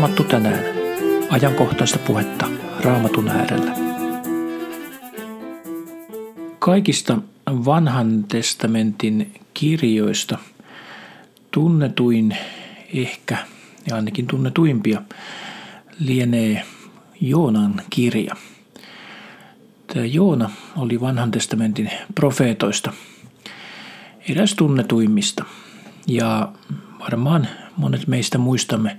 Raamattu tänään. Ajankohtaista puhetta Raamatun äärellä. Kaikista vanhan testamentin kirjoista tunnetuin ehkä, ja ainakin tunnetuimpia, lienee Joonan kirja. Tämä Joona oli vanhan testamentin profeetoista eräs tunnetuimmista. Ja varmaan monet meistä muistamme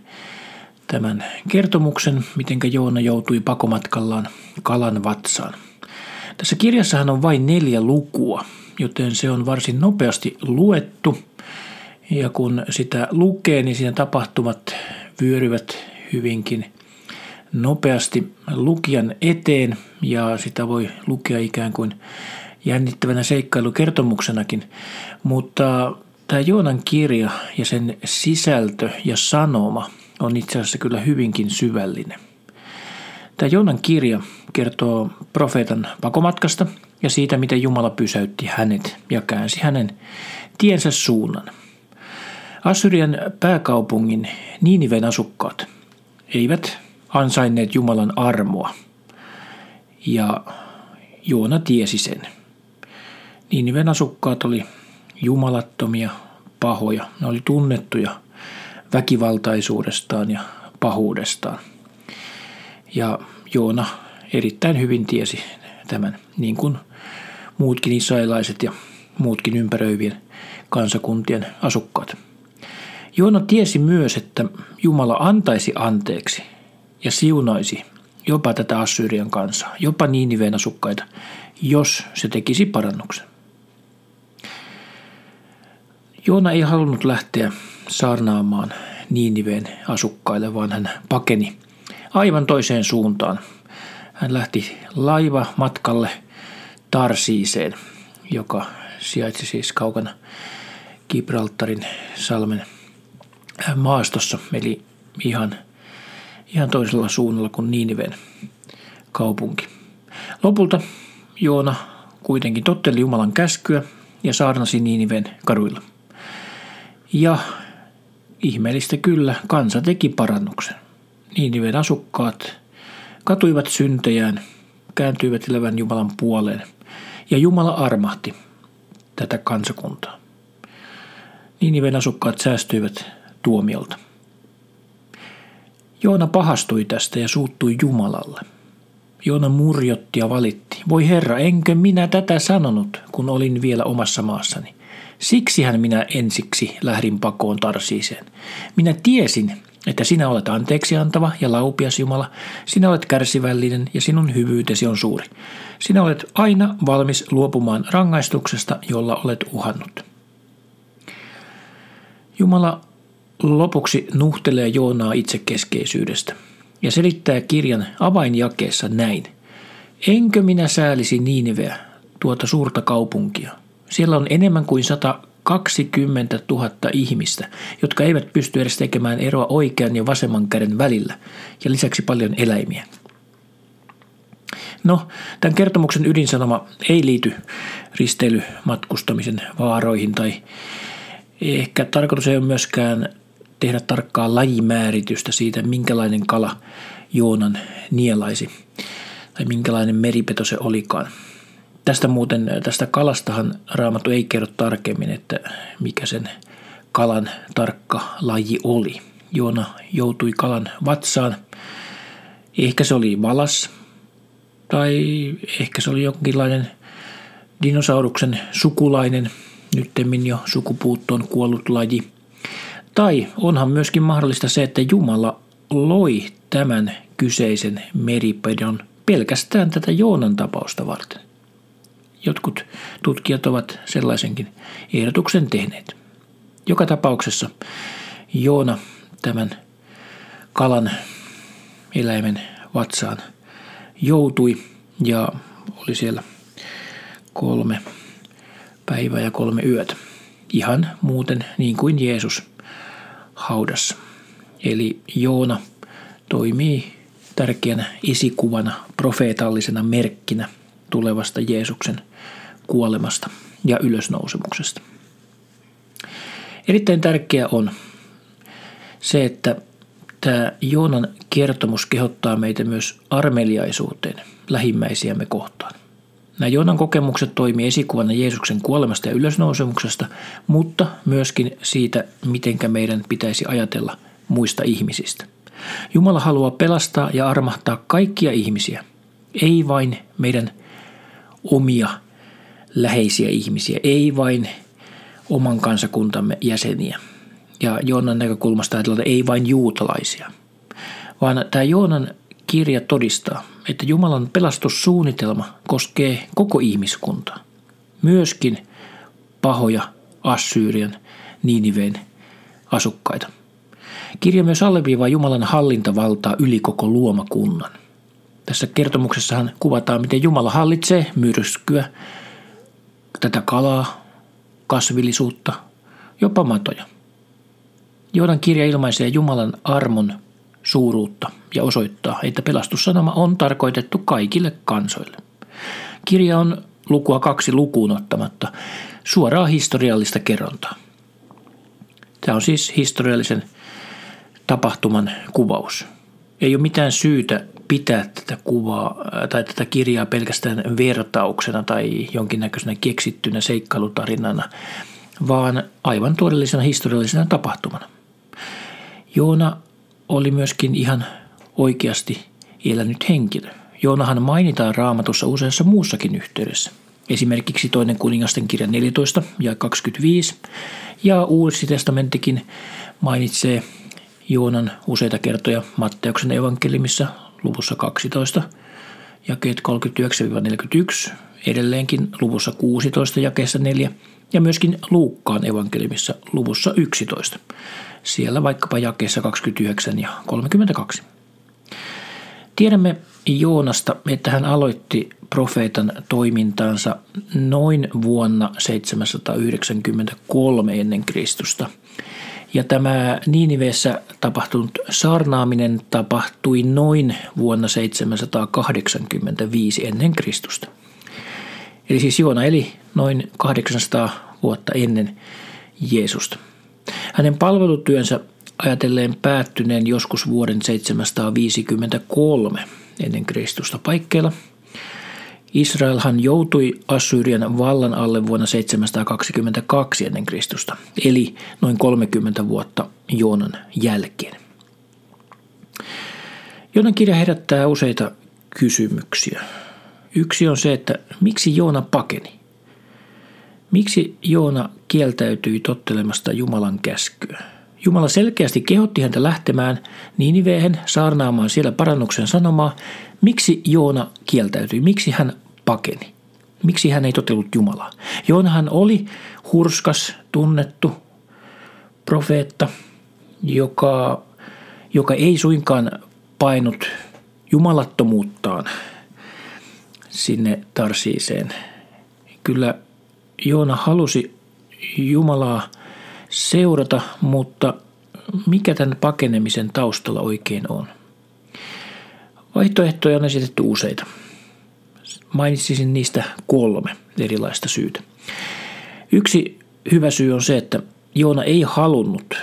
tämän kertomuksen, miten Joona joutui pakomatkallaan kalan vatsaan. Tässä kirjassahan on vain neljä lukua, joten se on varsin nopeasti luettu. Ja kun sitä lukee, niin siinä tapahtumat vyöryvät hyvinkin nopeasti lukijan eteen ja sitä voi lukea ikään kuin jännittävänä seikkailukertomuksenakin. Mutta tämä Joonan kirja ja sen sisältö ja sanoma on itse asiassa kyllä hyvinkin syvällinen. Tämä Joonan kirja kertoo profeetan pakomatkasta ja siitä, miten Jumala pysäytti hänet ja käänsi hänen tiensä suunnan. Assyrian pääkaupungin Niiniven asukkaat eivät ansainneet Jumalan armoa. Ja Joona tiesi sen. Niiniven asukkaat oli jumalattomia, pahoja. Ne oli tunnettuja väkivaltaisuudestaan ja pahuudestaan. Ja Joona erittäin hyvin tiesi tämän, niin kuin muutkin israelaiset ja muutkin ympäröivien kansakuntien asukkaat. Joona tiesi myös, että Jumala antaisi anteeksi ja siunaisi jopa tätä Assyrian kansaa, jopa Niiniveen asukkaita, jos se tekisi parannuksen. Joona ei halunnut lähteä saarnaamaan Niiniveen asukkaille, vaan hän pakeni aivan toiseen suuntaan. Hän lähti laiva matkalle Tarsiiseen, joka sijaitsi siis kaukana Gibraltarin salmen maastossa, eli ihan, ihan toisella suunnalla kuin Niiniven kaupunki. Lopulta Joona kuitenkin totteli Jumalan käskyä ja saarnasi Niiniven kaduilla. Ja ihmeellistä kyllä, kansa teki parannuksen. Niiniven asukkaat katuivat syntejään, kääntyivät elävän Jumalan puoleen ja Jumala armahti tätä kansakuntaa. Niiniven asukkaat säästyivät tuomiolta. Joona pahastui tästä ja suuttui Jumalalle. Joona murjotti ja valitti. Voi Herra, enkö minä tätä sanonut, kun olin vielä omassa maassani? Siksihän minä ensiksi lähdin pakoon Tarsiiseen. Minä tiesin, että sinä olet anteeksi antava ja laupias Jumala, sinä olet kärsivällinen ja sinun hyvyytesi on suuri. Sinä olet aina valmis luopumaan rangaistuksesta, jolla olet uhannut. Jumala lopuksi nuhtelee Joonaa itsekeskeisyydestä ja selittää kirjan avainjakeessa näin. Enkö minä säälisi Niineveä, tuota suurta kaupunkia, siellä on enemmän kuin 120 000 ihmistä, jotka eivät pysty edes tekemään eroa oikean ja vasemman käden välillä, ja lisäksi paljon eläimiä. No, tämän kertomuksen ydinsanoma ei liity risteilymatkustamisen vaaroihin tai ehkä tarkoitus ei ole myöskään tehdä tarkkaa lajimääritystä siitä, minkälainen kala Joonan nielaisi tai minkälainen meripeto se olikaan. Tästä muuten, tästä kalastahan Raamattu ei kerro tarkemmin, että mikä sen kalan tarkka laji oli. Joona joutui kalan vatsaan. Ehkä se oli valas tai ehkä se oli jonkinlainen dinosauruksen sukulainen, nyttemmin jo sukupuuttoon kuollut laji. Tai onhan myöskin mahdollista se, että Jumala loi tämän kyseisen meripedon pelkästään tätä Joonan tapausta varten. Jotkut tutkijat ovat sellaisenkin ehdotuksen tehneet. Joka tapauksessa Joona tämän kalan eläimen vatsaan joutui ja oli siellä kolme päivää ja kolme yötä. Ihan muuten niin kuin Jeesus haudassa. Eli Joona toimii tärkeänä esikuvana, profeetallisena merkkinä tulevasta Jeesuksen kuolemasta ja ylösnousemuksesta. Erittäin tärkeää on se, että tämä Joonan kertomus kehottaa meitä myös armeliaisuuteen lähimmäisiämme kohtaan. Nämä Joonan kokemukset toimii esikuvana Jeesuksen kuolemasta ja ylösnousemuksesta, mutta myöskin siitä, mitenkä meidän pitäisi ajatella muista ihmisistä. Jumala haluaa pelastaa ja armahtaa kaikkia ihmisiä, ei vain meidän omia läheisiä ihmisiä, ei vain oman kansakuntamme jäseniä. Ja Joonan näkökulmasta ajatellaan, ei vain juutalaisia, vaan tämä Joonan kirja todistaa, että Jumalan pelastussuunnitelma koskee koko ihmiskuntaa. Myöskin pahoja Assyrian, Niiniveen asukkaita. Kirja myös alleviivaa Jumalan hallintavaltaa yli koko luomakunnan. Tässä kertomuksessahan kuvataan, miten Jumala hallitsee myrskyä, tätä kalaa, kasvillisuutta, jopa matoja. Joodan kirja ilmaisee Jumalan armon suuruutta ja osoittaa, että pelastussanoma on tarkoitettu kaikille kansoille. Kirja on lukua kaksi lukuun ottamatta suoraa historiallista kerrontaa. Tämä on siis historiallisen tapahtuman kuvaus. Ei ole mitään syytä pitää tätä kuvaa tai tätä kirjaa pelkästään vertauksena tai jonkinnäköisenä keksittynä seikkailutarinana, vaan aivan todellisena historiallisena tapahtumana. Joona oli myöskin ihan oikeasti elänyt henkilö. Joonahan mainitaan raamatussa useassa muussakin yhteydessä. Esimerkiksi toinen kuningasten kirja 14 ja 25 ja Uusi testamenttikin mainitsee Joonan useita kertoja Matteuksen evankeliumissa luvussa 12 jakeet 39-41, edelleenkin luvussa 16 jakeessa 4 ja myöskin Luukkaan evankeliumissa luvussa 11 siellä vaikkapa jakeessa 29 ja 32. Tiedämme Joonasta, että hän aloitti profeetan toimintansa noin vuonna 793 ennen Kristusta. Ja tämä Niiniveessä tapahtunut saarnaaminen tapahtui noin vuonna 785 ennen Kristusta. Eli siis Joona eli noin 800 vuotta ennen Jeesusta. Hänen palvelutyönsä ajatelleen päättyneen joskus vuoden 753 ennen Kristusta paikkeilla. Israelhan joutui Assyrian vallan alle vuonna 722 ennen Kristusta, eli noin 30 vuotta Joonan jälkeen. Joonan kirja herättää useita kysymyksiä. Yksi on se, että miksi Joona pakeni? Miksi Joona kieltäytyi tottelemasta Jumalan käskyä? Jumala selkeästi kehotti häntä lähtemään Niiniveen saarnaamaan siellä parannuksen sanomaa. Miksi Joona kieltäytyi? Miksi hän pakeni? Miksi hän ei totellut Jumalaa? Joonahan oli hurskas, tunnettu profeetta, joka, joka ei suinkaan painut jumalattomuuttaan sinne Tarsiiseen. Kyllä Joona halusi Jumalaa seurata, mutta mikä tämän pakenemisen taustalla oikein on? Vaihtoehtoja on esitetty useita. Mainitsisin niistä kolme erilaista syytä. Yksi hyvä syy on se, että Joona ei halunnut,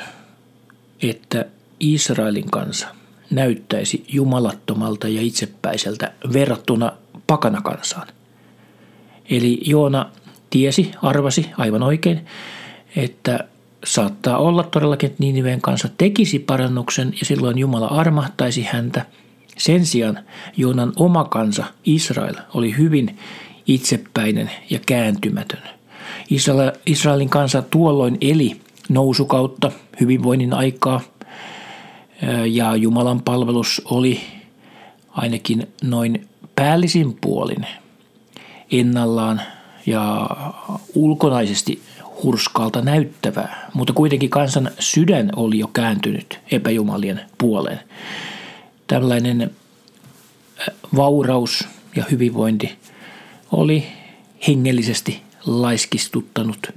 että Israelin kansa näyttäisi jumalattomalta ja itsepäiseltä verrattuna pakanakansaan. Eli Joona tiesi, arvasi aivan oikein, että saattaa olla todellakin, että Niiniveen kanssa tekisi parannuksen ja silloin Jumala armahtaisi häntä. Sen sijaan Joonan oma kansa, Israel, oli hyvin itsepäinen ja kääntymätön. Israelin kansa tuolloin eli nousukautta, hyvinvoinnin aikaa ja Jumalan palvelus oli ainakin noin päällisin puolin ennallaan ja ulkonaisesti hurskalta näyttävää, mutta kuitenkin kansan sydän oli jo kääntynyt epäjumalien puoleen. Tällainen äh, vauraus ja hyvinvointi oli hengellisesti laiskistuttanut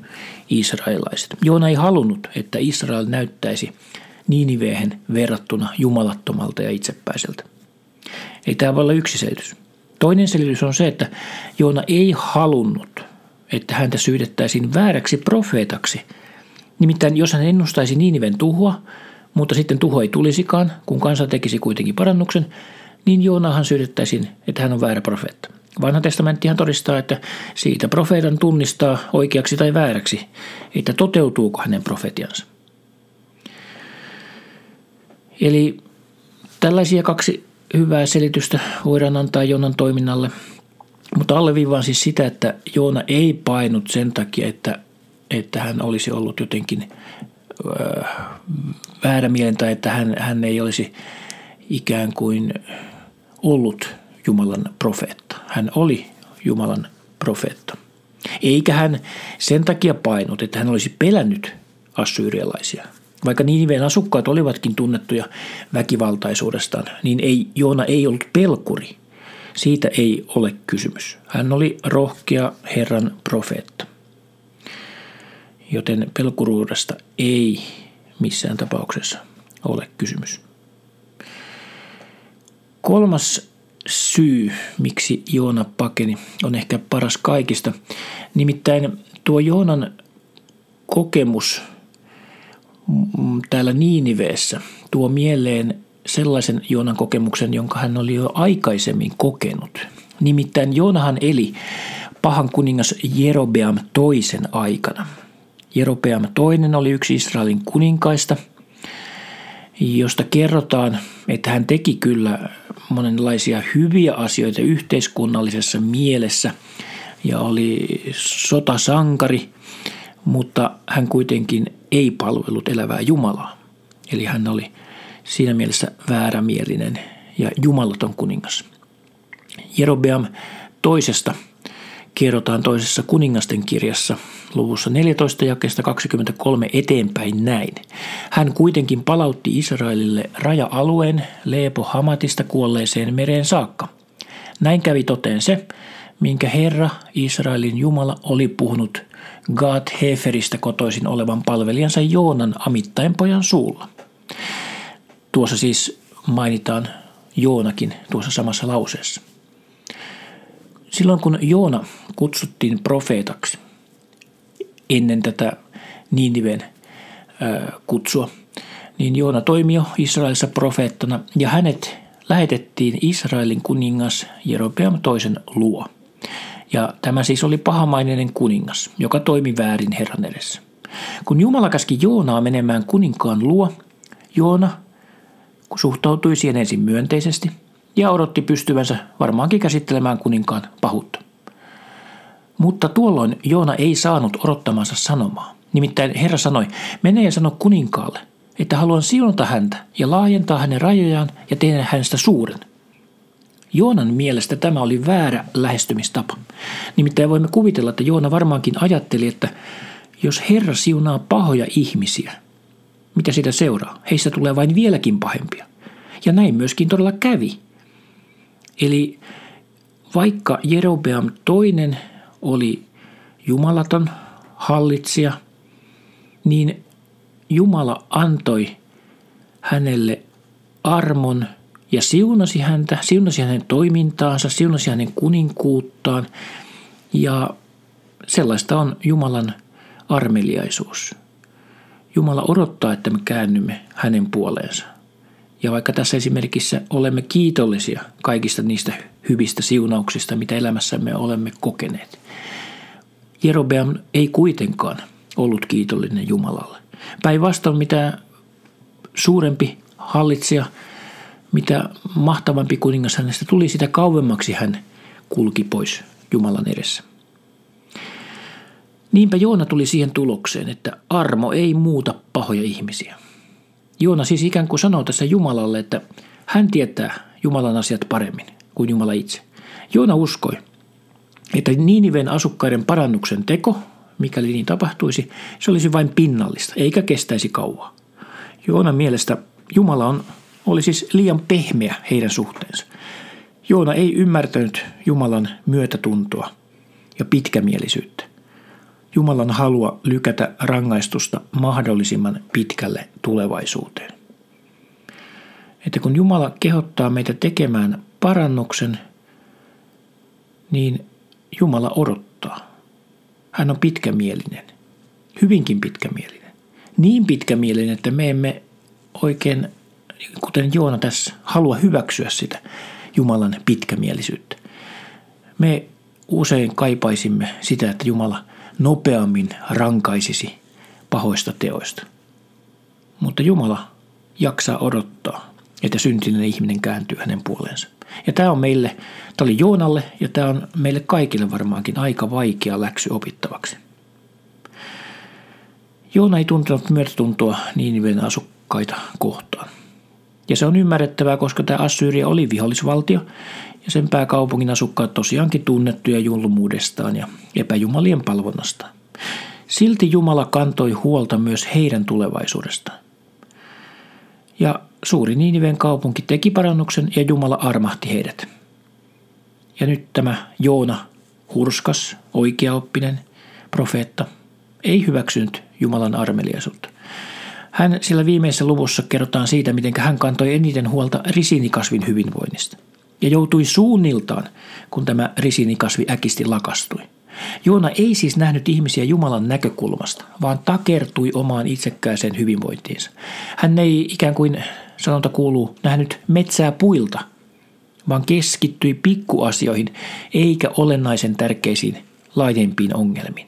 israelaiset. Joona ei halunnut, että Israel näyttäisi Niiniveen verrattuna jumalattomalta ja itsepäiseltä. Ei tämä voi olla yksi selitys. Toinen selitys on se, että Joona ei halunnut, että häntä syydettäisiin vääräksi profeetaksi. Nimittäin jos hän ennustaisi Niiniven tuhua, mutta sitten tuho ei tulisikaan, kun kansa tekisi kuitenkin parannuksen, niin Joonahan syytettäisiin, että hän on väärä profeetta. Vanha testamenttihan todistaa, että siitä profeetan tunnistaa oikeaksi tai vääräksi, että toteutuuko hänen profetiansa. Eli tällaisia kaksi hyvää selitystä voidaan antaa Joonan toiminnalle, mutta alleviivaan siis sitä, että Joona ei painut sen takia, että, että hän olisi ollut jotenkin äh, väärä mielen tai että hän, hän ei olisi ikään kuin ollut Jumalan profeetta. Hän oli Jumalan profeetta. Eikä hän sen takia painut, että hän olisi pelännyt assyrialaisia. Vaikka Niiniveen asukkaat olivatkin tunnettuja väkivaltaisuudestaan, niin ei, Joona ei ollut pelkuri. Siitä ei ole kysymys. Hän oli rohkea Herran profeetta. Joten pelkuruudesta ei missään tapauksessa ole kysymys. Kolmas syy, miksi Joona pakeni, on ehkä paras kaikista. Nimittäin tuo Joonan kokemus täällä Niiniveessä tuo mieleen sellaisen Joonan kokemuksen, jonka hän oli jo aikaisemmin kokenut. Nimittäin Joonahan eli pahan kuningas Jerobeam toisen aikana. Jerobeam toinen oli yksi Israelin kuninkaista, josta kerrotaan, että hän teki kyllä monenlaisia hyviä asioita yhteiskunnallisessa mielessä ja oli sotasankari, mutta hän kuitenkin ei palvellut elävää Jumalaa. Eli hän oli siinä mielessä väärämielinen ja jumalaton kuningas. Jerobeam toisesta kerrotaan toisessa kuningasten kirjassa luvussa 14 jakeesta 23 eteenpäin näin. Hän kuitenkin palautti Israelille raja-alueen Leepo Hamatista kuolleeseen mereen saakka. Näin kävi toteen se, minkä Herra, Israelin Jumala, oli puhunut Gad Heferistä kotoisin olevan palvelijansa Joonan amittain pojan suulla. Tuossa siis mainitaan Joonakin tuossa samassa lauseessa. Silloin kun Joona kutsuttiin profeetaksi ennen tätä Niiniven kutsua, niin Joona toimi jo Israelissa profeettana ja hänet lähetettiin Israelin kuningas Jerobeam toisen luo. Ja tämä siis oli pahamainen kuningas, joka toimi väärin Herran edessä. Kun Jumala käski Joonaa menemään kuninkaan luo, Joona suhtautui siihen ensin myönteisesti ja odotti pystyvänsä varmaankin käsittelemään kuninkaan pahuutta. Mutta tuolloin Joona ei saanut odottamansa sanomaa. Nimittäin Herra sanoi, mene ja sano kuninkaalle, että haluan siunata häntä ja laajentaa hänen rajojaan ja tehdä hänestä suuren. Joonan mielestä tämä oli väärä lähestymistapa. Nimittäin voimme kuvitella, että Joona varmaankin ajatteli, että jos Herra siunaa pahoja ihmisiä, mitä sitä seuraa? Heistä tulee vain vieläkin pahempia. Ja näin myöskin todella kävi. Eli vaikka Jerobeam toinen oli jumalaton hallitsija, niin Jumala antoi hänelle armon ja siunasi häntä, siunasi hänen toimintaansa, siunasi hänen kuninkuuttaan ja sellaista on Jumalan armeliaisuus. Jumala odottaa, että me käännymme hänen puoleensa. Ja vaikka tässä esimerkissä olemme kiitollisia kaikista niistä hyvistä siunauksista, mitä elämässämme olemme kokeneet, Jerobeam ei kuitenkaan ollut kiitollinen Jumalalle. Päinvastoin mitä suurempi hallitsija, mitä mahtavampi kuningas hänestä tuli, sitä kauemmaksi hän kulki pois Jumalan edessä. Niinpä Joona tuli siihen tulokseen, että armo ei muuta pahoja ihmisiä. Joona siis ikään kuin sanoo tässä Jumalalle, että hän tietää Jumalan asiat paremmin kuin Jumala itse. Joona uskoi, että Niiniven asukkaiden parannuksen teko, mikäli niin tapahtuisi, se olisi vain pinnallista, eikä kestäisi kauaa. Joonan mielestä Jumala on, oli siis liian pehmeä heidän suhteensa. Joona ei ymmärtänyt Jumalan myötätuntoa ja pitkämielisyyttä. Jumalan halua lykätä rangaistusta mahdollisimman pitkälle tulevaisuuteen. Että kun Jumala kehottaa meitä tekemään parannuksen, niin Jumala odottaa. Hän on pitkämielinen, hyvinkin pitkämielinen. Niin pitkämielinen, että me emme oikein, kuten Joona tässä, halua hyväksyä sitä Jumalan pitkämielisyyttä. Me usein kaipaisimme sitä, että Jumala nopeammin rankaisisi pahoista teoista. Mutta Jumala jaksaa odottaa, että syntinen ihminen kääntyy hänen puoleensa. Ja tämä on meille, tämä oli Joonalle ja tämä on meille kaikille varmaankin aika vaikea läksy opittavaksi. Joona ei tuntenut myötätuntoa Niiniven asukkaita kohtaan. Ja se on ymmärrettävää, koska tämä Assyria oli vihollisvaltio ja sen pääkaupungin asukkaat tosiaankin tunnettuja julmuudestaan ja epäjumalien palvonnastaan. Silti Jumala kantoi huolta myös heidän tulevaisuudestaan. Ja suuri Niiniven kaupunki teki parannuksen ja Jumala armahti heidät. Ja nyt tämä Joona, hurskas, oikeaoppinen profeetta, ei hyväksynyt Jumalan armeliaisuutta. Hän sillä viimeisessä luvussa kerrotaan siitä, miten hän kantoi eniten huolta risinikasvin hyvinvoinnista. Ja joutui suunniltaan, kun tämä risinikasvi äkisti lakastui. Joona ei siis nähnyt ihmisiä Jumalan näkökulmasta, vaan takertui omaan itsekkääseen hyvinvointiinsa. Hän ei ikään kuin, sanonta kuuluu, nähnyt metsää puilta, vaan keskittyi pikkuasioihin eikä olennaisen tärkeisiin laajempiin ongelmiin.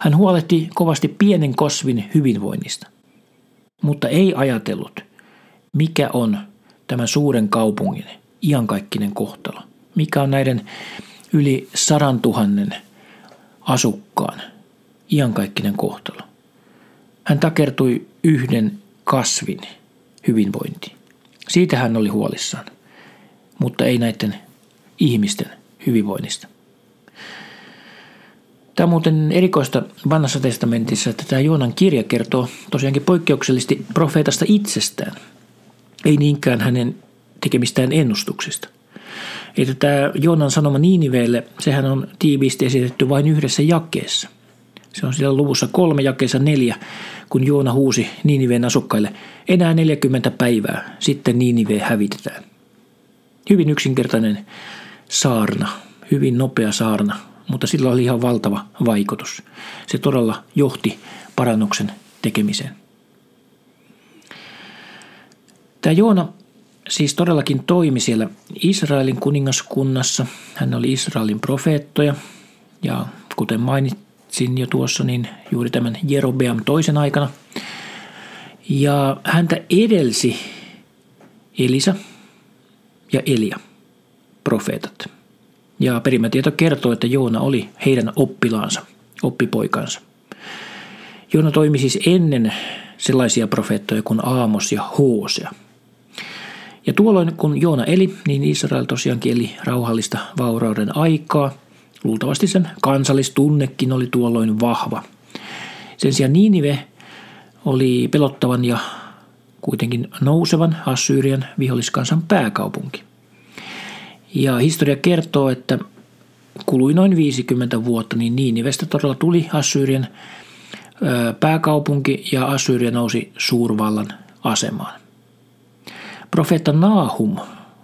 Hän huolehti kovasti pienen kosvin hyvinvoinnista, mutta ei ajatellut, mikä on tämän suuren kaupungin iankaikkinen kohtalo. Mikä on näiden yli sadan tuhannen asukkaan iankaikkinen kohtalo. Hän takertui yhden kasvin hyvinvointiin. Siitä hän oli huolissaan, mutta ei näiden ihmisten hyvinvoinnista. Tämä on muuten erikoista vanhassa testamentissa, että tämä Joonan kirja kertoo tosiaankin poikkeuksellisesti profeetasta itsestään, ei niinkään hänen tekemistään ennustuksista. Että tämä Joonan sanoma Niiniveelle, sehän on tiiviisti esitetty vain yhdessä jakeessa. Se on siellä luvussa kolme jakeessa neljä, kun Joona huusi Niiniveen asukkaille, enää 40 päivää, sitten Niinive hävitetään. Hyvin yksinkertainen saarna, hyvin nopea saarna, mutta sillä oli ihan valtava vaikutus. Se todella johti parannuksen tekemiseen. Tämä Joona siis todellakin toimi siellä Israelin kuningaskunnassa. Hän oli Israelin profeettoja ja kuten mainitsin jo tuossa, niin juuri tämän Jerobeam toisen aikana. Ja häntä edelsi Elisa ja Elia, profeetat. Ja perimätieto kertoo, että Joona oli heidän oppilaansa, oppipoikansa. Joona toimi siis ennen sellaisia profeettoja kuin Aamos ja Hoosea. Ja tuolloin kun Joona eli, niin Israel tosiaankin eli rauhallista vaurauden aikaa. Luultavasti sen kansallistunnekin oli tuolloin vahva. Sen sijaan Niinive oli pelottavan ja kuitenkin nousevan Assyrian viholliskansan pääkaupunki. Ja historia kertoo, että kului noin 50 vuotta, niin Niinivestä todella tuli Assyrian pääkaupunki ja Assyria nousi suurvallan asemaan. Profeetta Naahum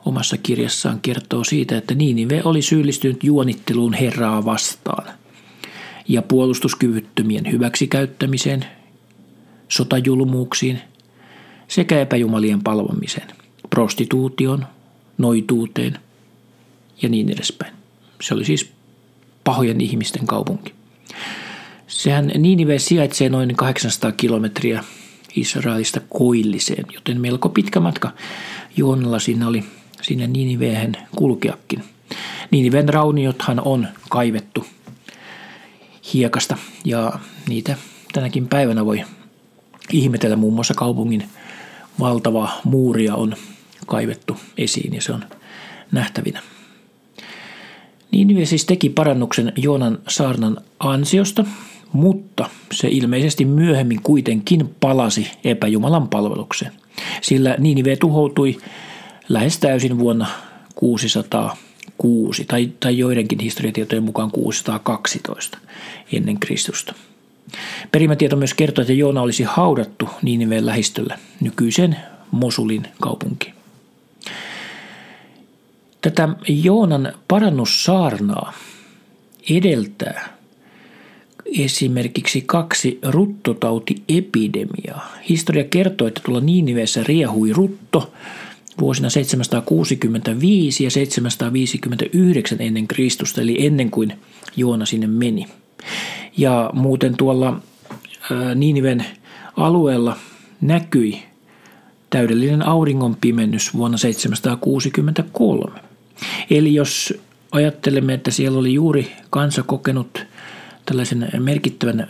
omassa kirjassaan kertoo siitä, että Niinive oli syyllistynyt juonitteluun Herraa vastaan ja puolustuskyvyttömien hyväksikäyttämiseen, sotajulmuuksiin sekä epäjumalien palvomiseen, prostituution, noituuteen ja niin edespäin. Se oli siis pahojen ihmisten kaupunki. Sehän Niinive sijaitsee noin 800 kilometriä Israelista koilliseen, joten melko pitkä matka Joonalla siinä oli sinne Niiniveen kulkeakin. Niiniven rauniothan on kaivettu hiekasta ja niitä tänäkin päivänä voi ihmetellä. Muun muassa kaupungin valtava muuria on kaivettu esiin ja se on nähtävinä. Niinive siis teki parannuksen Joonan saarnan ansiosta, mutta se ilmeisesti myöhemmin kuitenkin palasi epäjumalan palvelukseen, sillä Niinive tuhoutui lähes täysin vuonna 606 tai, tai joidenkin historiatietojen mukaan 612 ennen Kristusta. Perimätieto myös kertoo, että Joona olisi haudattu Niiniveen lähistöllä nykyisen Mosulin kaupunkiin. Tätä Joonan parannussaarnaa edeltää esimerkiksi kaksi ruttotautiepidemiaa. Historia kertoo, että tuolla Niinivessä riehui rutto vuosina 765 ja 759 ennen Kristusta, eli ennen kuin Joona sinne meni. Ja muuten tuolla Niiniven alueella näkyi täydellinen auringon pimennys vuonna 763. Eli jos ajattelemme, että siellä oli juuri kansa kokenut tällaisen merkittävän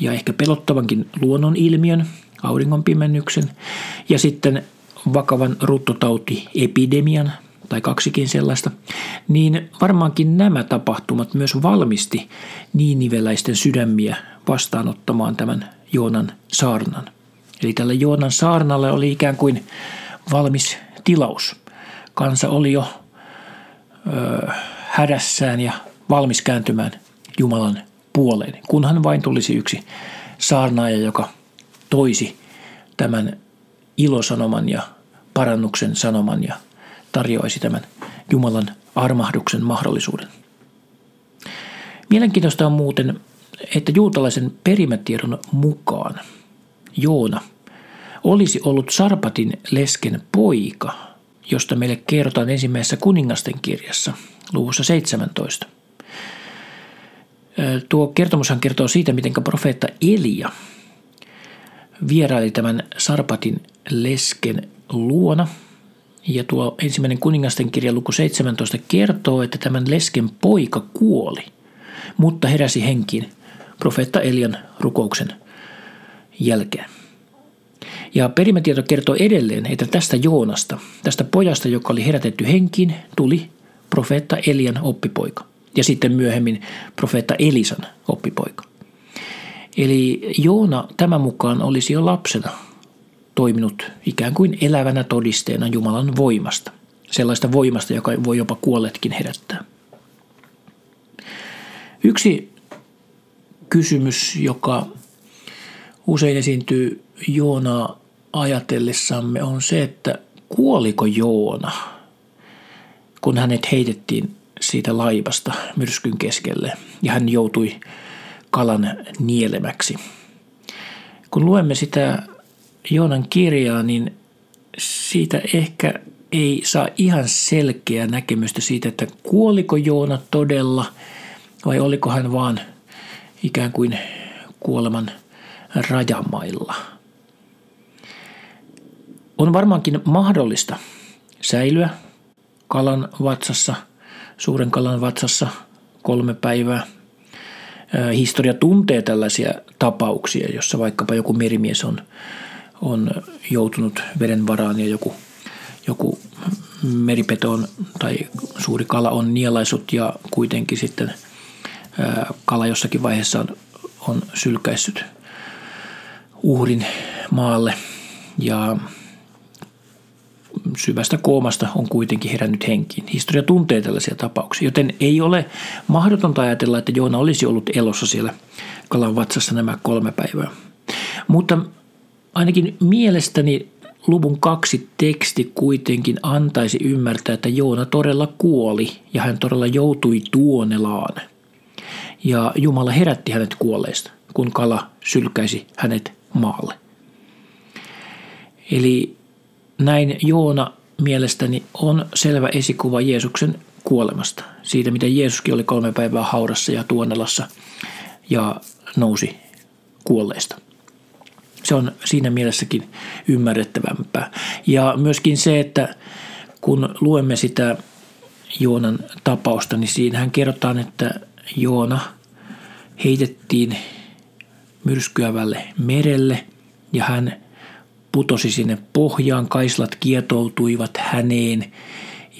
ja ehkä pelottavankin luonnonilmiön, auringonpimennyksen, ja sitten vakavan ruttotautiepidemian tai kaksikin sellaista, niin varmaankin nämä tapahtumat myös valmisti niiniveläisten sydämiä vastaanottamaan tämän Joonan saarnan. Eli tällä Joonan saarnalle oli ikään kuin valmis tilaus. Kansa oli jo ö, hädässään ja valmis kääntymään Jumalan puoleen, kunhan vain tulisi yksi saarnaaja, joka toisi tämän ilosanoman ja parannuksen sanoman ja tarjoaisi tämän Jumalan armahduksen mahdollisuuden. Mielenkiintoista on muuten, että juutalaisen perimätiedon mukaan Joona olisi ollut Sarpatin lesken poika, josta meille kerrotaan ensimmäisessä kuningasten kirjassa luvussa 17. Tuo kertomushan kertoo siitä, miten profeetta Elia vieraili tämän Sarpatin lesken luona. Ja tuo ensimmäinen kuningasten kirja luku 17 kertoo, että tämän lesken poika kuoli, mutta heräsi henkiin profeetta Elian rukouksen jälkeen. Ja perimätieto kertoo edelleen, että tästä Joonasta, tästä pojasta, joka oli herätetty henkiin, tuli profeetta Elian oppipoika ja sitten myöhemmin profeetta Elisan oppipoika. Eli Joona tämän mukaan olisi jo lapsena toiminut ikään kuin elävänä todisteena Jumalan voimasta. Sellaista voimasta, joka voi jopa kuolletkin herättää. Yksi kysymys, joka usein esiintyy Joonaa ajatellessamme, on se, että kuoliko Joona, kun hänet heitettiin siitä laivasta myrskyn keskelle ja hän joutui kalan nielemäksi. Kun luemme sitä Joonan kirjaa, niin siitä ehkä ei saa ihan selkeää näkemystä siitä, että kuoliko Joona todella vai oliko hän vaan ikään kuin kuoleman rajamailla. On varmaankin mahdollista säilyä kalan vatsassa, suuren kalan vatsassa kolme päivää. Historia tuntee tällaisia tapauksia, jossa vaikkapa joku merimies on, on joutunut veden varaan ja joku, joku meripeto on, tai suuri kala on nielaisut ja kuitenkin sitten kala jossakin vaiheessa on, on sylkäissyt uhrin maalle ja syvästä koomasta on kuitenkin herännyt henkiin. Historia tuntee tällaisia tapauksia, joten ei ole mahdotonta ajatella, että Joona olisi ollut elossa siellä kalan vatsassa nämä kolme päivää. Mutta ainakin mielestäni luvun kaksi teksti kuitenkin antaisi ymmärtää, että Joona todella kuoli ja hän todella joutui tuonelaan. Ja Jumala herätti hänet kuolleista, kun kala sylkäisi hänet maalle. Eli näin Joona mielestäni on selvä esikuva Jeesuksen kuolemasta. Siitä, miten Jeesuskin oli kolme päivää haudassa ja tuonelassa ja nousi kuolleista. Se on siinä mielessäkin ymmärrettävämpää. Ja myöskin se, että kun luemme sitä Joonan tapausta, niin siinähän kerrotaan, että Joona heitettiin myrskyävälle merelle ja hän putosi sinne pohjaan, kaislat kietoutuivat häneen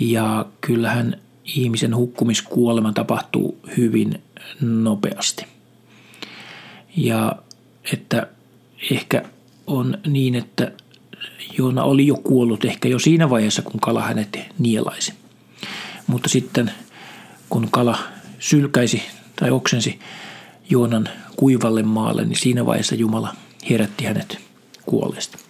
ja kyllähän ihmisen hukkumiskuolema tapahtuu hyvin nopeasti. Ja että ehkä on niin, että Joona oli jo kuollut ehkä jo siinä vaiheessa, kun kala hänet nielaisi. Mutta sitten kun kala sylkäisi tai oksensi Joonan kuivalle maalle, niin siinä vaiheessa Jumala herätti hänet kuolleesta.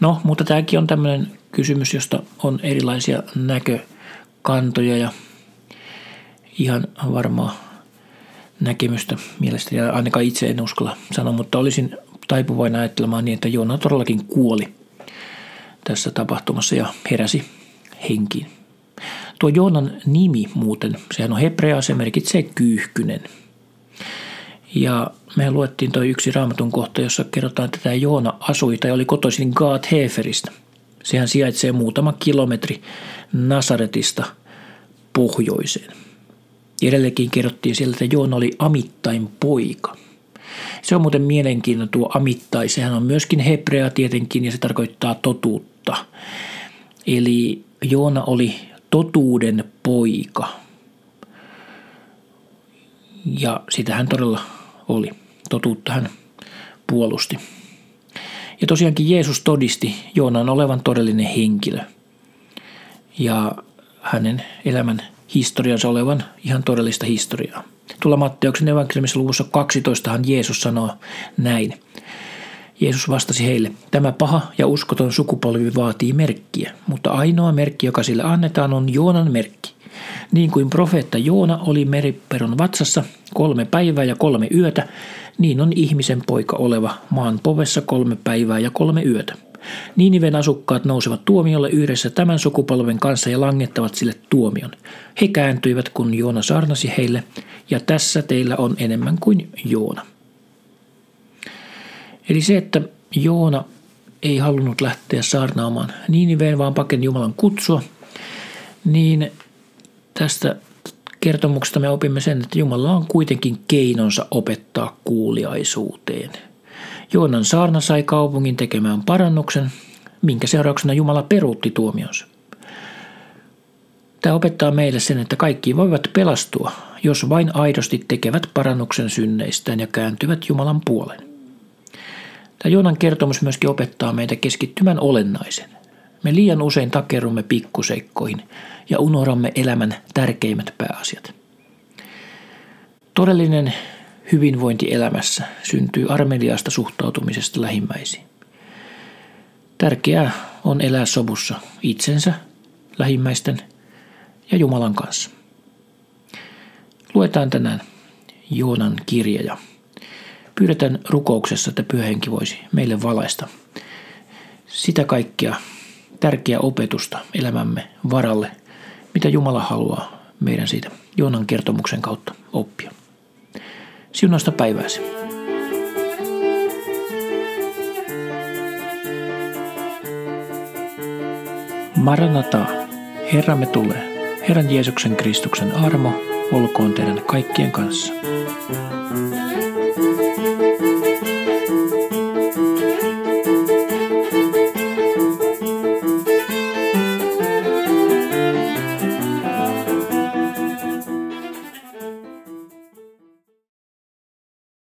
No, mutta tämäkin on tämmöinen kysymys, josta on erilaisia näkökantoja ja ihan varmaan näkemystä mielestäni, ainakaan itse en uskalla sanoa, mutta olisin taipuvainen ajattelemaan niin, että Joona todellakin kuoli tässä tapahtumassa ja heräsi henkiin. Tuo Joonan nimi muuten, sehän on hebrea, se merkitsee kyyhkynen. Ja me luettiin toi yksi raamatun kohta, jossa kerrotaan, että tämä Joona asui tai oli kotoisin Gaat Heferistä. Sehän sijaitsee muutama kilometri Nasaretista pohjoiseen. Edelleenkin kerrottiin sieltä, että Joona oli Amittain poika. Se on muuten mielenkiintoinen tuo Amittai. Sehän on myöskin hebrea tietenkin ja se tarkoittaa totuutta. Eli Joona oli totuuden poika. Ja sitä hän todella oli. Totuutta hän puolusti. Ja tosiaankin Jeesus todisti Joonan olevan todellinen henkilö. Ja hänen elämän historiansa olevan ihan todellista historiaa. Tuolla Matteuksen evankeliumissa luvussa 12 Jeesus sanoo näin. Jeesus vastasi heille, tämä paha ja uskoton sukupolvi vaatii merkkiä, mutta ainoa merkki, joka sille annetaan, on Joonan merkki. Niin kuin profeetta Joona oli meriperon vatsassa kolme päivää ja kolme yötä, niin on ihmisen poika oleva maan povessa kolme päivää ja kolme yötä. Niiniven asukkaat nousevat tuomiolle yhdessä tämän sukupolven kanssa ja langettavat sille tuomion. He kääntyivät, kun Joona saarnasi heille, ja tässä teillä on enemmän kuin Joona. Eli se, että Joona ei halunnut lähteä saarnaamaan Niiniveen, vaan pakeni Jumalan kutsua, niin tästä kertomuksesta me opimme sen, että Jumala on kuitenkin keinonsa opettaa kuuliaisuuteen. Joonan saarna sai kaupungin tekemään parannuksen, minkä seurauksena Jumala peruutti tuomionsa. Tämä opettaa meille sen, että kaikki voivat pelastua, jos vain aidosti tekevät parannuksen synneistään ja kääntyvät Jumalan puolen. Tämä Joonan kertomus myöskin opettaa meitä keskittymään olennaisen. Me liian usein takerrumme pikkuseikkoihin ja unohdamme elämän tärkeimmät pääasiat. Todellinen hyvinvointi elämässä syntyy armeliasta suhtautumisesta lähimmäisiin. Tärkeää on elää sovussa itsensä, lähimmäisten ja Jumalan kanssa. Luetaan tänään Joonan kirja ja pyydetään rukouksessa, että pyhähenki voisi meille valaista sitä kaikkea tärkeää opetusta elämämme varalle, mitä Jumala haluaa meidän siitä Joonan kertomuksen kautta oppia. Siunasta päivääsi. Maranata, Herramme tulee. Herran Jeesuksen Kristuksen armo olkoon teidän kaikkien kanssa.